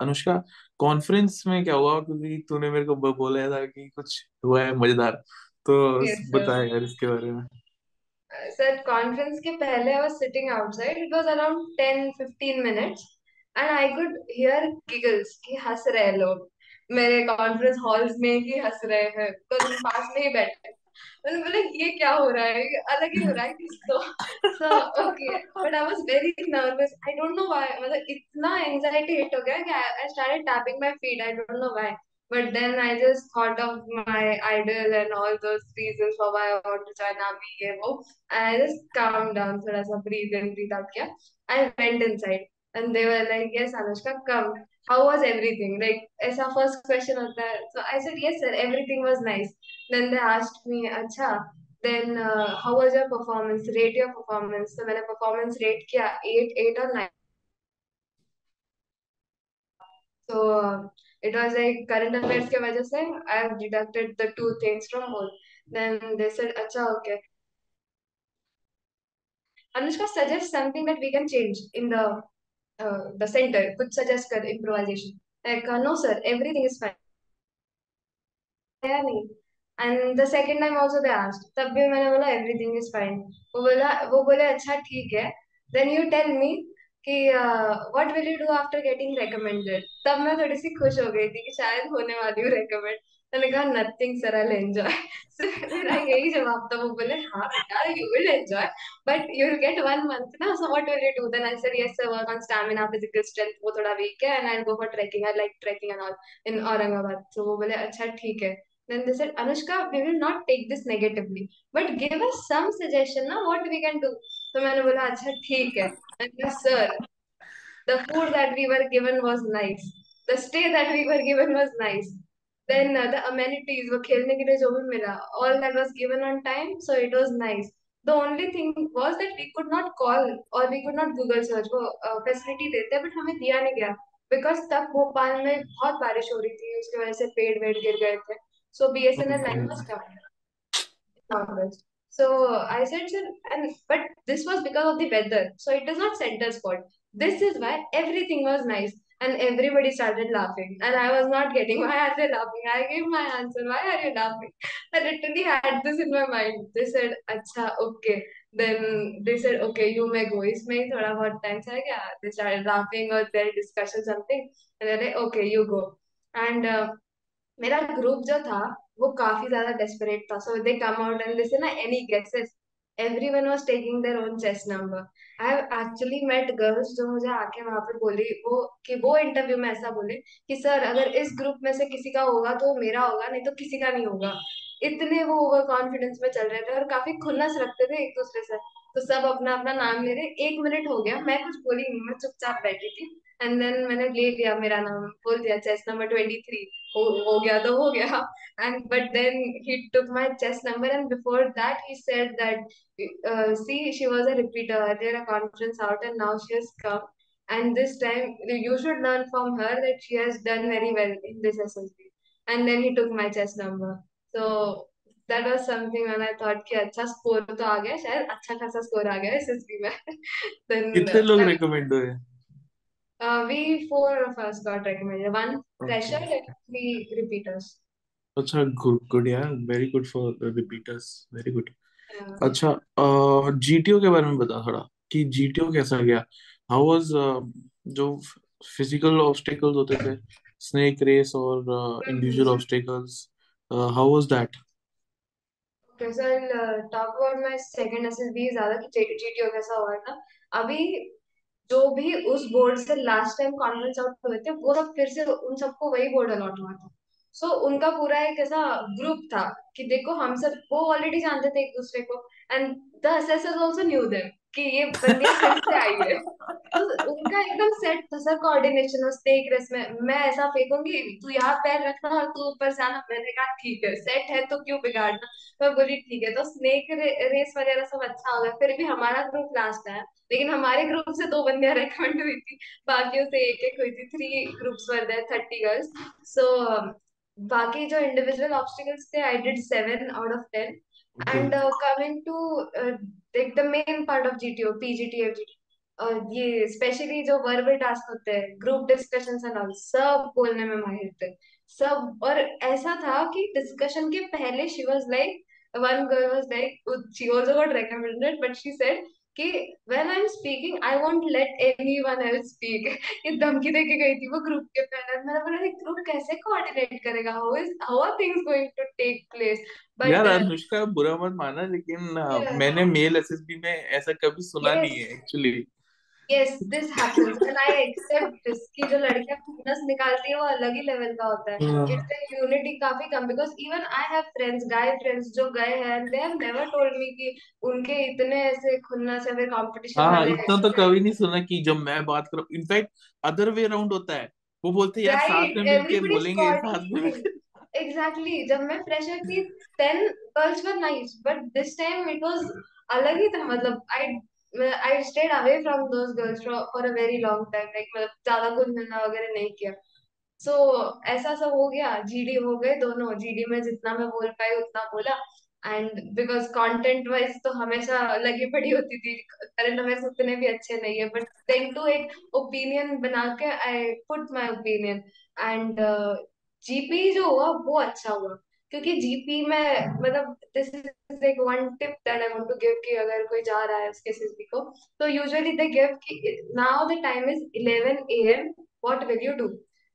Anushka conference में क्या हुआ? क्योंकि तूने मेरे को बोला था कि कुछ हुआ है मज़ेदार। तो Yes, बता यार इसके बारे में। सर कॉन्फ्रेंस के पहले I was sitting outside it was around 10 15 minutes and I could hear giggles कि हंस रहे लोग। मेरे कॉन्फ्रेंस हॉल्स में ही हंस रहे हैं। बिकॉज़ पास में ही बैठे मैंने बोला ये क्या हो रहा है अलग ही हो रहा है कुछ तो so okay but I was very nervous I don't know why मतलब इतना एंजाइटी हिट हो गया कि I started tapping my feet I don't know why But then I just thought of my idol and all those reasons for why I want to join army, ये वो. And I just calmed down, थोड़ा सा breathe in, breathe out किया. I went inside and they were like, yes, Anushka, come. How was everything? Like, it's our first question was that. So I said, yes, sir, everything was nice. Then they asked me, acha, then uh, how was your performance? Rate your performance. So when a performance rate kiya, 8, 8 or 9. So uh, it was like current affairs ke wajah se, I have deducted the two things from both. Then they said, acha, okay. Anushka, suggest something that we can change in the uh, the center. कुछ suggest improvisation. Like uh, no sir, everything is fine. And the second time also they asked तब भी मैंने बोला everything is fine वो बोला वो बोले अच्छा ठीक है देन यू टेल मी कि what will you do after getting recommended तब मैं थोड़ी सी खुश हो गई थी कि शायद होने वाली हूँ रेकमेंड मैंने कहा नथिंग सर आई एंजॉय यही जवाब था वो बोले हाँ you will enjoy but you will get one month ना so what will you do then I said yes sir work on stamina physical strength वो थोड़ा वीक है and I go for trekking I like trekking and all in Aurangabad तो वो बोले अच्छा ठीक है Then they said, Anushka, we will not take this negatively, but give us some suggestion ना what we can do. तो मैंने बोला अच्छा ठीक है. And yes, sir, the food that we were given was nice. The stay that we were given was nice. Then uh, the amenities, वो खेलने के लिए जो भी मिला, all that was given on time, so it was nice. The only thing was that we could not call or we could not Google search. वो facility देते हैं बट हमें दिया नहीं गया बिकॉज़ तब भोपाल में बहुत बारिश हो रही थी उसकी वजह से पेड़ वेड़ गिर गए थे So BSNL line was down. August. So I said, sir, and but this was because of the weather. So it is not center's fault. This is why everything was nice. And everybody started laughing. And I was not getting why are they laughing? I gave my answer. Why are you laughing? I literally had this in my mind. They said, Acha, okay. Then they said, okay, you may go. इसमें थोड़ा बहुत time चला गया. They started laughing or their discussion something. And they're like, okay, you go. And uh, मेरा group जो था वो काफ़ी ज़्यादा डेस्परेट था so they come out and this ना any guesses everyone was taking their own chest number I have actually met girls जो मुझे आके वहाँ पे बोली, वो कि वो इंटरव्यू में ऐसा बोले कि, सर, अगर इस ग्रुप में से किसी का होगा तो मेरा होगा, नहीं तो किसी का नहीं होगा। इतने वो ओवर कॉन्फिडेंस में चल रहे थे और काफ़ी खुन्नस रखते थे एक दूसरे से। तो सब अपना अपना नाम ले रहे। एक मिनट हो गया, मैं कुछ बोली नहीं, मैं चुपचाप बैठी थी। एंड देन मैंने ले लिया मेरा नाम बोल दिया चेस नंबर ट्वेंटी थ्री हो गया तो हो गया. And but then he took my chest number and before that he said that see she was a repeater there a conference out and now she has come and this time you should learn from her that she has done very well in this SSC and then he took my chest number so that was something when I thought कि अच्छा score तो आ गया शायद अच्छा खासा score आ गया SSC में. कितने लोग रिकमेंड हुए? Uh, we four of us got recommended. One fresher Okay. and three repeaters. अच्छा गुड गुड यार very good for repeaters very good. अच्छा जीटीओ के बारे में बता थोड़ा। कि जीटीओ कैसा गया? हाउ वाज जो फ़िज़िकल ऑब्स्टेकल्स होते थे? स्नेक रेस और individual obstacles how was that I'll uh, talk about my second SSB ज़्यादा कि GTO कैसा हुआ था? अभी जो भी उस बोर्ड से लास्ट टाइम कॉन्फ्रेंस आउट हुए थे वो सब फिर से उन सबको वही बोर्ड अलॉट हुआ था। सो so, उनका पूरा एक ऐसा ग्रुप था कि देखो हम सब वो ऑलरेडी जानते थे एक दूसरे को and the assessors also knew them कि ये बंदियाँ फिर से आई है। तो उनका एकदम सेट था सर कोऑर्डिनेशन उस स्टेक रेस में मैं ऐसा फेंकूँगी तू यहाँ पैर रखना और तू ऊपर आना। मैंने कहा ठीक है सेट है तो क्यों बिगाड़ना? मैं बोली ठीक है। तो स्नेक रे, रेस वगैरह सब अच्छा हो गया। फिर भी हमारा ग्रुप लास्ट आया लेकिन हमारे ग्रुप से दो बंदियाँ रेकमेंड हुई थी। बाकियों से एक एक हुई थी। Three groups were there thirty girls so बाकी जो इंडिविजुअल ऑब्स्टिकल्स थे I did seven out of ten and coming to like the main part of GTO PGT FGT और ये स्पेशली जो वर्बल टास्क होते हैं ग्रुप डिस्कशन एंड ऑल सब बोलने में माहिर थे। सब, और ऐसा था कि डिस्कशन के पहले she was like one girl was like she also got recommended, but she said कि when I am speaking I won't let anyone else speak ये धमकी देके गई थी वो ग्रुप के पहले मैंने बोला एक ग्रुप कैसे कोऑर्डिनेट करेगा? How is how are things going to take place यार अनुष्का बुरा मत माना लेकिन मैंने मेल एसएसबी में ऐसा कभी सुना नहीं है actually yes this happens. And I accept this कि जो लड़कियाँ खुन्नस निकालती है वो अलग ही लेवल का होता है। it's a unity काफ़ी कम because even I have friends guy friends जो गए हैं and they have never told me कि उनके इतने ऐसे खुन्नस है फिर कंपटीशन हाँ। इतना तो कभी नहीं सुना कि जब मैं बात करूँ इनफैक्ट अदर वे अराउंड होता है। वो बोलते हैं यार साथ में मिलके बोलेंगे साथ में एग्जैक्टली जब मैं फ्रेशर थी then girls were nice but this time it was अलग ही था मतलब I I stayed away from those girls for a very long time like मतलब ज़्यादा कुछ मिलना वगैरह नहीं किया। सो so, ऐसा सब हो गया जीडी हो गए दोनों। जीडी में जितना मैं बोल पाई उतना बोला। एंड बिकॉज़ कंटेंट वाइज तो हमेशा लगी पड़ी होती थी। करंट अफेयर्स उतने भी अच्छे नहीं है बट देन टू एक ओपिनियन बना के I put my opinion and GP जो हुआ वो अच्छा हुआ। क्योंकि जीपी में मतलब this is like one tip that I want to give कि अगर कोई जा रहा है उसके सीसीबी को तो यूजुअली दे गिव कि now the time is 11 AM what will you do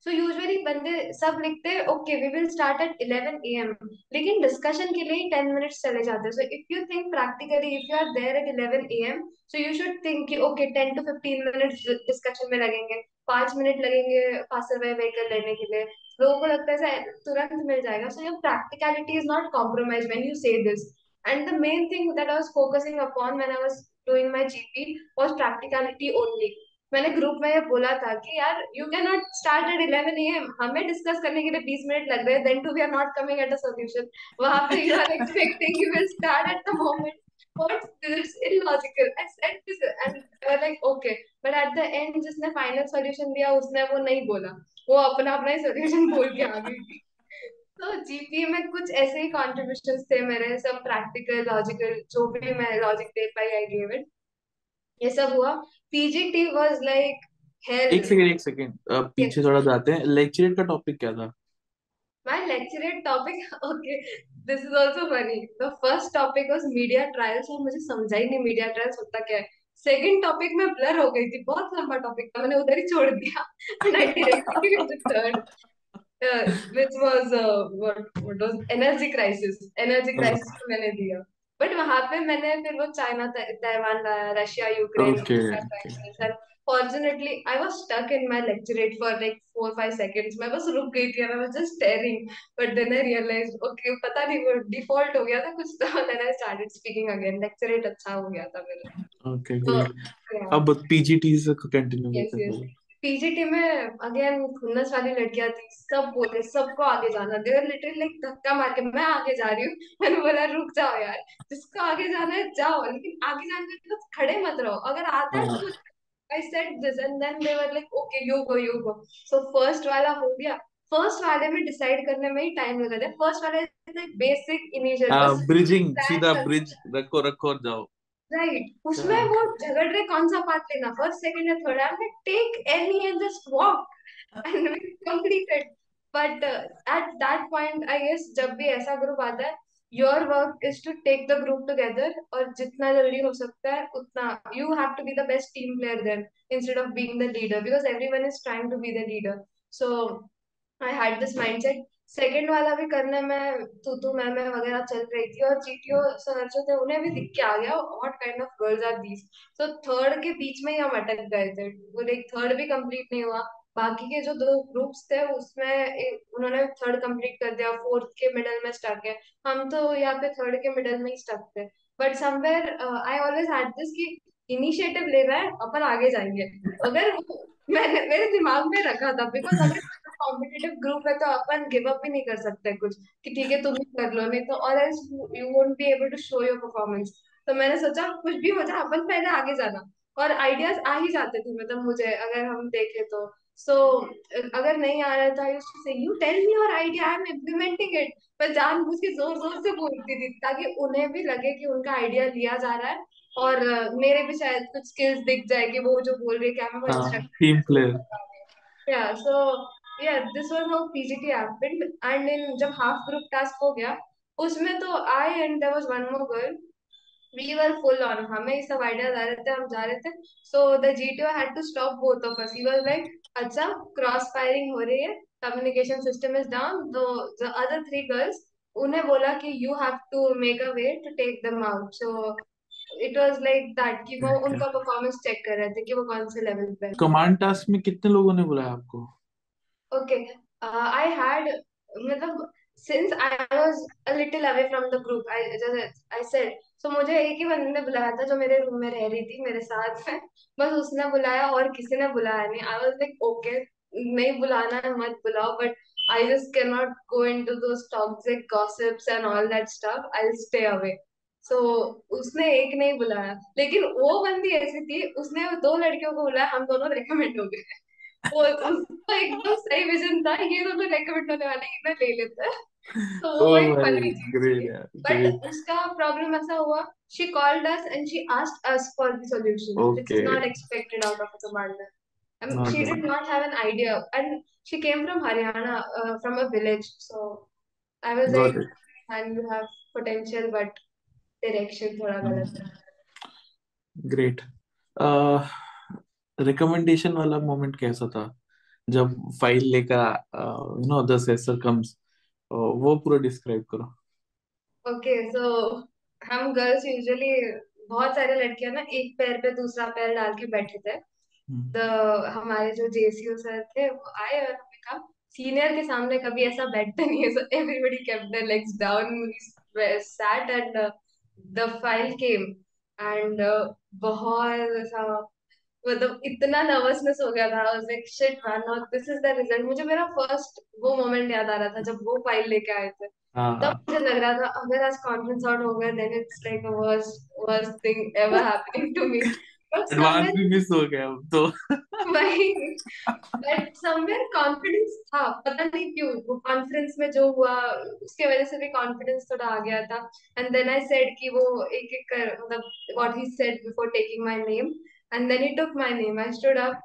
so usually बंदे सब लिखते हैं okay we will start at 11 AM लेकिन डिस्कशन के लिए ही 10 मिनट्स चले जाते हैं. So if you think practically if you are there at 11 AM so you should think कि ओके 10 टू 15 मिनट्स डिस्कशन में लगेंगे. पाँच मिनट लगेंगे पासर बाय व्हीकल लेने के लिए. लोगों को लगता है तुरंत मिल जाएगा. So your practicality is not compromise when you say this and main thing that I was focusing upon when I was doing my GP was practicality only मैंने ग्रुप में बोला था कि यार you can not start at 11 AM हमें discuss करने के लिए 20 मिनट लग रहे हैं to we are not coming at a solution वहाँ पे you are expecting you will start at the moment What's this illogical? I said this and they were like okay, but at the end final solution दिया उसने वो नहीं बोला. वो अपना अपना ही सॉल्यूशन बोल के तो जीपीए में कुछ ऐसे ही कॉन्ट्रीब्यूशन थे मेरे सब प्रैक्टिकल लॉजिकल जो भी मैं लॉजिक दे पाई आई गेव इट ये सब हुआ. पीजीटी वाज लाइक हेल एक सेकंड एक सेकंड पीछे थोड़ा जाते हैं. लेक्चरेट का टॉपिक क्या था? My lecturette topic okay this is also funny the first topic was media trials और मुझे समझा ही नहीं मीडिया ट्रायल्स होता क्या है. सेकंड टॉपिक में ब्लर हो गई थी. बहुत लंबा टॉपिक था. मैंने उधर ही छोड़ दिया. And I directly third uh, which was uh, what what was energy crisis. Energy crisis को मैंने दिया. बट वहाँ पे मैंने फिर वो China Taiwan Russia Ukraine and fortunately I was stuck in my lecturette for like four five seconds मैं बस रुक गई थी I was just staring but then I realise okay पता नहीं वो डिफ़ॉल्ट हो गया था कुछ तो। Then I started speaking again lecturette अच्छा हो गया था मेरा। ओके तो. अब पीजीटी से कंटिन्यू करते हैं पीजीटी में अगेन खुन्नस वाली लड़कियाँ थी सब बोले सबको आगे जाना। दे वर लिटिल लाइक धक्का मार के मैं आगे जा रही हूँ। मैंने बोला रुक जाओ यार जिसको आगे जाना है जाओ। लेकिन आगे जाने के बाद खड़े मत रहो। अगर आता है तो I said this and then they were like okay you go you go so first वाला हो गया। फ़र्स्ट वाले में डिसाइड करने में ही टाइम लगा था। फ़र्स्ट वाले बेसिक इनिशियल ब्रिजिंग सीधा ब्रिज रखो रखो और जाओ। Right right. उसमें वो झगड़ रहे कौन सा पार्ट लेना? फ़र्स्ट सेकंड या third I take any and just walk and we completed but at that point I guess जब भी ऐसा ग्रुप आता है your work is to take the group together और जितना जल्दी हो सकता है उतना you have to be the best team player then instead of being the leader because everyone is trying to be the leader so I had this mindset second वाला भी करने में तू तू मैं मैं वगैरह चल रही थी और जीटीओ सर जो थे उन्हें भी दिख के आ गया what kind of girls are these so third के बीच में ही हम अटक गए थे। वो एक थर्ड भी कंप्लीट नहीं हुआ। बाकी के जो दो ग्रुप्स थे, उसमें उन्होंने थर्ड कंप्लीट कर दिया फोर्थ के मिडल में स्टक है। हम तो यहाँ पे थर्ड के मिडल में ही स्टक थे। But somewhere I always had this कि इनिशिएटिव ले रहा है, अपन आगे जाएँगे। अगर मैंने मेरे दिमाग में रखा था बिकॉज़ अगर कॉम्पिटिटिव ग्रुप है तो अपन गिव अप भी नहीं कर सकते कुछ कि ठीक है तुम ही कर लो नहीं तो और else you won't be able to show your performance तो मैंने सोचा कुछ भी हो जाए अपन पहले आगे जाना। और आइडियाज़ आ ही जाते थे मतलब मुझे अगर हम देखें तो। सो so, अगर नहीं आ रहा था used to say you tell me your idea I am implementing it मैं जानबूझ के ज़ोर ज़ोर से बोलती थी ताकि उन्हें भी लगे कि उनका आइडिया लिया जा रहा है। और मेरे भी शायद कुछ स्किल्स दिख जाए कि वो जो बोल रही है क्या मैं team player yeah so yeah this was how PGT happened and in जब half group task हो गया उसमें तो I and there was one more girl we were full on हमें ये सब आइडियाज़ आ रहे थे हम जा रहे थे so the GTO had to stop both of us he was like अच्छा क्रॉस फायरिंग हो रही है कम्युनिकेशन सिस्टम इज़ डाउन तो the other three girls उन्हें बोला कि you have to make a way to take them out so it was like that कि वो उनका परफॉर्मेंस चेक कर रहे थे कि वो कौन से लेवल पे है कमांड टास्क में कितने लोगों ने बुलाया आपको ओके आई हैड मतलब since I was a little away from the group said so मुझे एक ही बंदे ने बुलाया था जो मेरे रूम में रह रही थी मेरे साथ में। बस उसने बुलाया और किसी ने बुलाया नहीं। आई वाज लाइक ओके नहीं बुलाना है मत बुलाओ but I just can not go in to दो अवे सो so, उसने एक नहीं बुलाया। लेकिन वो बंदी ऐसी थी उसने दो लड़कियों को बुलाया हम दोनों रिकमेंड हो गए। वो उसका एकदम सही विजन था ये दोनों रेकमेंड होने वाले इन्हें ले लेते। हैं तो वो एक फनी चीज़ बट उसका प्रॉब्लम ऐसा हुआ she did not have an idea, and she came from Haryana, uh, from a village. So I was got like, it and you have potential, but direction थोड़ा गलत. ग्रेट रिकमेंडेशन वाला moment कैसा था? जब file लेकर you know the assessor comes वो पूरा describe करो। ओके सो हम गर्ल्स यूजुअली बहुत सारे लड़कियाँ ना एक पैर पे दूसरा पैर डाल के बैठे थे। द हमारे जो जेसीओ सर थे वो आए और हमें कहा सीनियर के सामने कभी ऐसा बैठते नहीं है। So everybody kept their legs down uh, the file came and uh, बहुत ऐसा मतलब इतना नर्वसनेस हो गया था like shit man now this is the result मुझे मेरा फ़र्स्ट वो मोमेंट याद आ रहा था जब वो फ़ाइल लेके आए थे। हाँ तब हाँ मुझे लग रहा था अगर आज कॉन्फ्रेंस आउट हो गया then it's like a worst worst thing ever happening to me advance भी मिस हो गया अब तो। वही। बट समवेयर कॉन्फिडेंस था पता नहीं क्यों वो कॉन्फ्रेंस में जो हुआ उसके वजह से भी कॉन्फिडेंस थोड़ा आ गया था। एंड देन आई सेड कि वो एक एक कर मतलब what he said before taking my name and then he took my name I stood up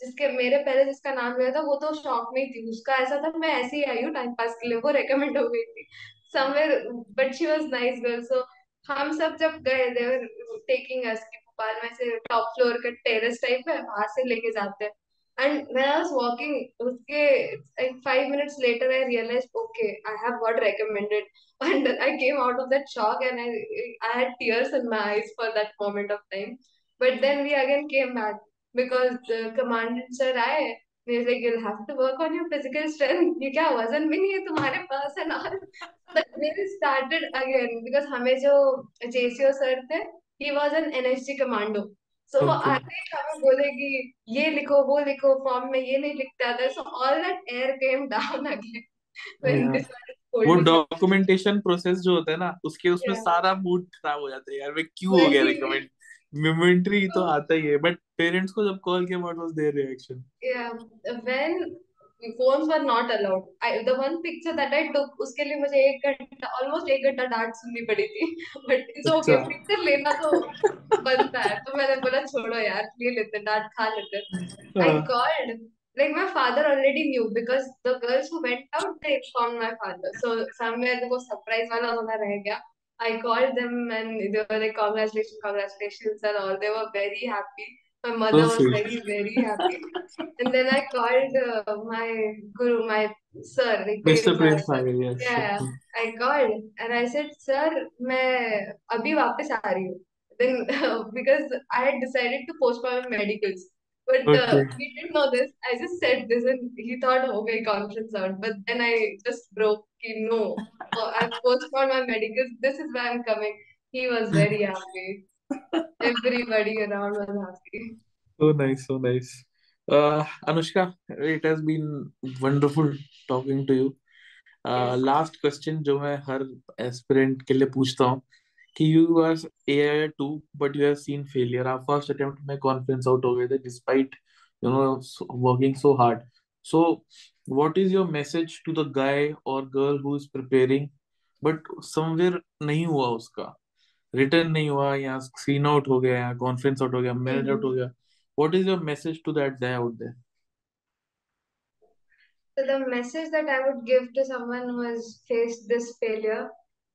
जिसके, मेरे पहले जिसका नाम लिया था, वो तो शॉक में थी। उसका ऐसा था, मैं ऐसे ही आई हूँ टाइम पास के लिए, वो रेकमेंड हो गई थी। Somewhere but she was nice girl so हम सब जब गए देवर टेकिंग अस कि भोपाल में से टॉप फ्लोर का टेरेस टाइप है वहाँ से लेके जाते हैं। And when I was walking उसके five minutes later, I realized, okay, I have got recommended. And I came out of that shock and I I had tears in my eyes for that moment of time. But then we again came back because the commandant sir आए he was like you'll have to work on your physical strength ये क्या वज़न भी नहीं है तुम्हारे पास and all but we started again because हमें जो JCO sir थे he was an NSG commando so वो ओके आते ही हमें बोले कि ये लिखो वो लिखो फॉर्म में ये नहीं लिखते आता so all that air came down again वो डॉक्यूमेंटेशन प्रोसेस जो होता है ना उसके उसमें yeah सारा मूड खराब हो जाता है यार मैं क्यों हो गया रिकमेंड मिमेंट्री तो, तो आता ही है बट पेरेंट्स को जब कॉल किया व्हाट वाज देयर रिएक्शन या when phones were not allowed I the one picture that I took उसके लिए मुझे 1 घंटा ऑलमोस्ट 1 घंटा डांट सुननी पड़ी थी बट इट्स ओके पिक्चर लेना तो बनता है तो मैंने बोला छोड़ो यार ले लेते डांट खा लेते आई कॉल्ड हाँ। Like my father already knew because the girls who went out they informed my father. So somewhere there was surprise wala zona reh gaya. I called them and they were like congratulations congratulations and all they were very happy my so mother was sweet very very happy and then I called uh, my guru, my sir, like mister Prem Prince sir. आ गए yes Yeah, okay I called and I said, sir, मैं अभी वापस आ रही हूँ. Then because I had decided to postpone my medicals, But uh, okay he didn't know this. I just said this and he thought, okay, conference out. But then I just broke. No, uh, I postponed my medicals. This is why I'm coming. He was very happy. Everybody around was happy. so nice so nice uh, Anushka it has been wonderful talking to you Yes. Last uh, question जो मैं हर aspirant के लिए पूछता हूँ कि you are A I two but you have seen failure आप first attempt में कॉन्फिडेंस आउट हो गए थे despite you know working so hard so what is your message to the guy और girl who is preparing but somewhere नहीं हुआ उसका? Return नहीं हुआ या सीन आउट हो गया या कॉन्फिडेंस आउट हो गया मैरिज आउट हो गया? What is your message to that guy out there So, the message that I would give to someone who has faced this failure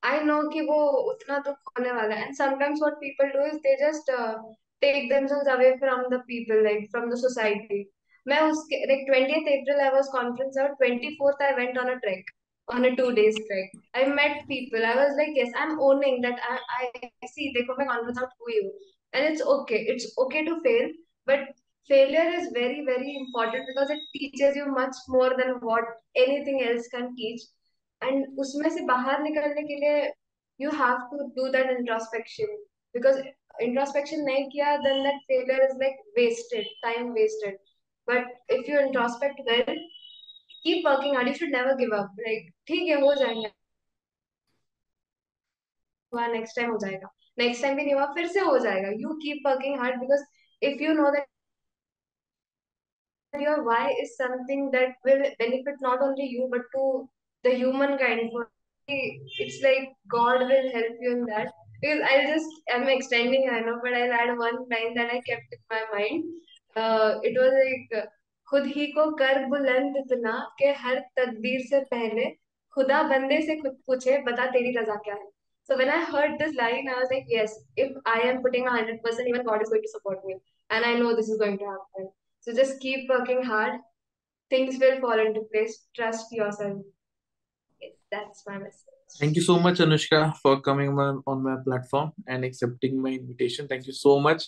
I know कि वो उतना दुख होने वाला है. And sometimes what people do is they just uh, take themselves away from the people, like from the society. मैं उसके like 20th April I was conference out. 24th I went on a trek, on a two days trek. I met people. I was like, yes, I'm owning that. I I see. देखो मैं conference out हुई हूँ, and it's okay. It's okay to fail, but failure is very very important because it teaches you much more than what anything else can teach and उसमें से बाहर निकलने के लिए you have to do that introspection because introspection नहीं किया then that failure is like wasted time wasted but if you introspect well keep working out you should never give up like ठीक है, हो जाएँगे. हुआ नेक्स्ट टाइम हो जाएगा. Next time भी नहीं हुआ फिर से हो जाएगा. You keep working hard because if you know that your why is something that will benefit not only you, but to the humankind. For it's like God will help you in that. Because I'll just I'm extending, I know, but I'll add one line that I kept in my mind. Uh, it was like खुद ही को कर बुलंद इतना कि हर तकदीर से पहले खुदा बंदे से खुद पूछे बता तेरी रजा क्या है So when I heard this line, I was like, yes, if I am putting a hundred percent, even God is going to support me, and I know this is going to happen. So just keep working hard. Things will fall into place. Trust yourself. That's my message. Thank you so much, Anushka, for coming on, on my platform and accepting my invitation. Thank you so much.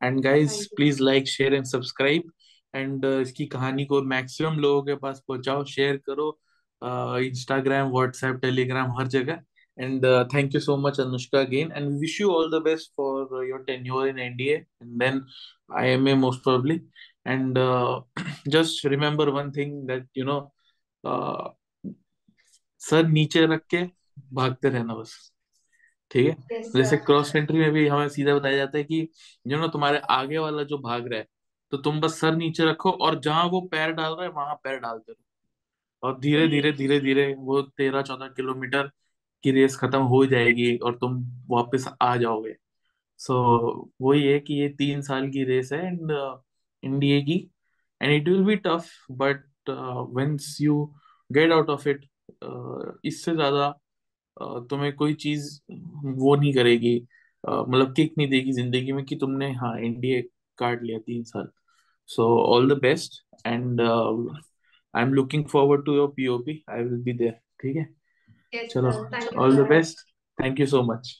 And guys, please like, share, and subscribe. And uh, इसकी कहानी को maximum लोगों के पास पहुंचाओ share करो Instagram WhatsApp Telegram हर जगह and thank you so much Anushka again and wish you all the best for your tenure in NDA and then IMA most probably and uh, just remember one thing that you know uh, sir नीचे रख के भागते रहना बस। ठीक है? Yes, जैसे cross country में भी हमें सीधा बताया जाता है कि जो ना तुम्हारे आगे वाला जो भाग रहा है तो तुम बस सर नीचे रखो और जहाँ वो पैर डाल रहा है वहाँ पैर डालते रहो। और धीरे धीरे धीरे धीरे वो तेरह चौदह किलोमीटर की रेस खत्म हो जाएगी और तुम वापस आ जाओगे। सो so, वही है कि ये तीन साल की रेस है एंड इंडिया की। And it will be tough but once you get out of it इससे ज़्यादा तुम्हें कोई चीज़ वो नहीं करेगी मतलब किक नहीं देगी ज़िंदगी में कि तुमने हाँ एनडीए कार्ड लिया तीन साल। So all the best and I am looking forward to your POP I will be there ठीक है? चलो all the best thank you so much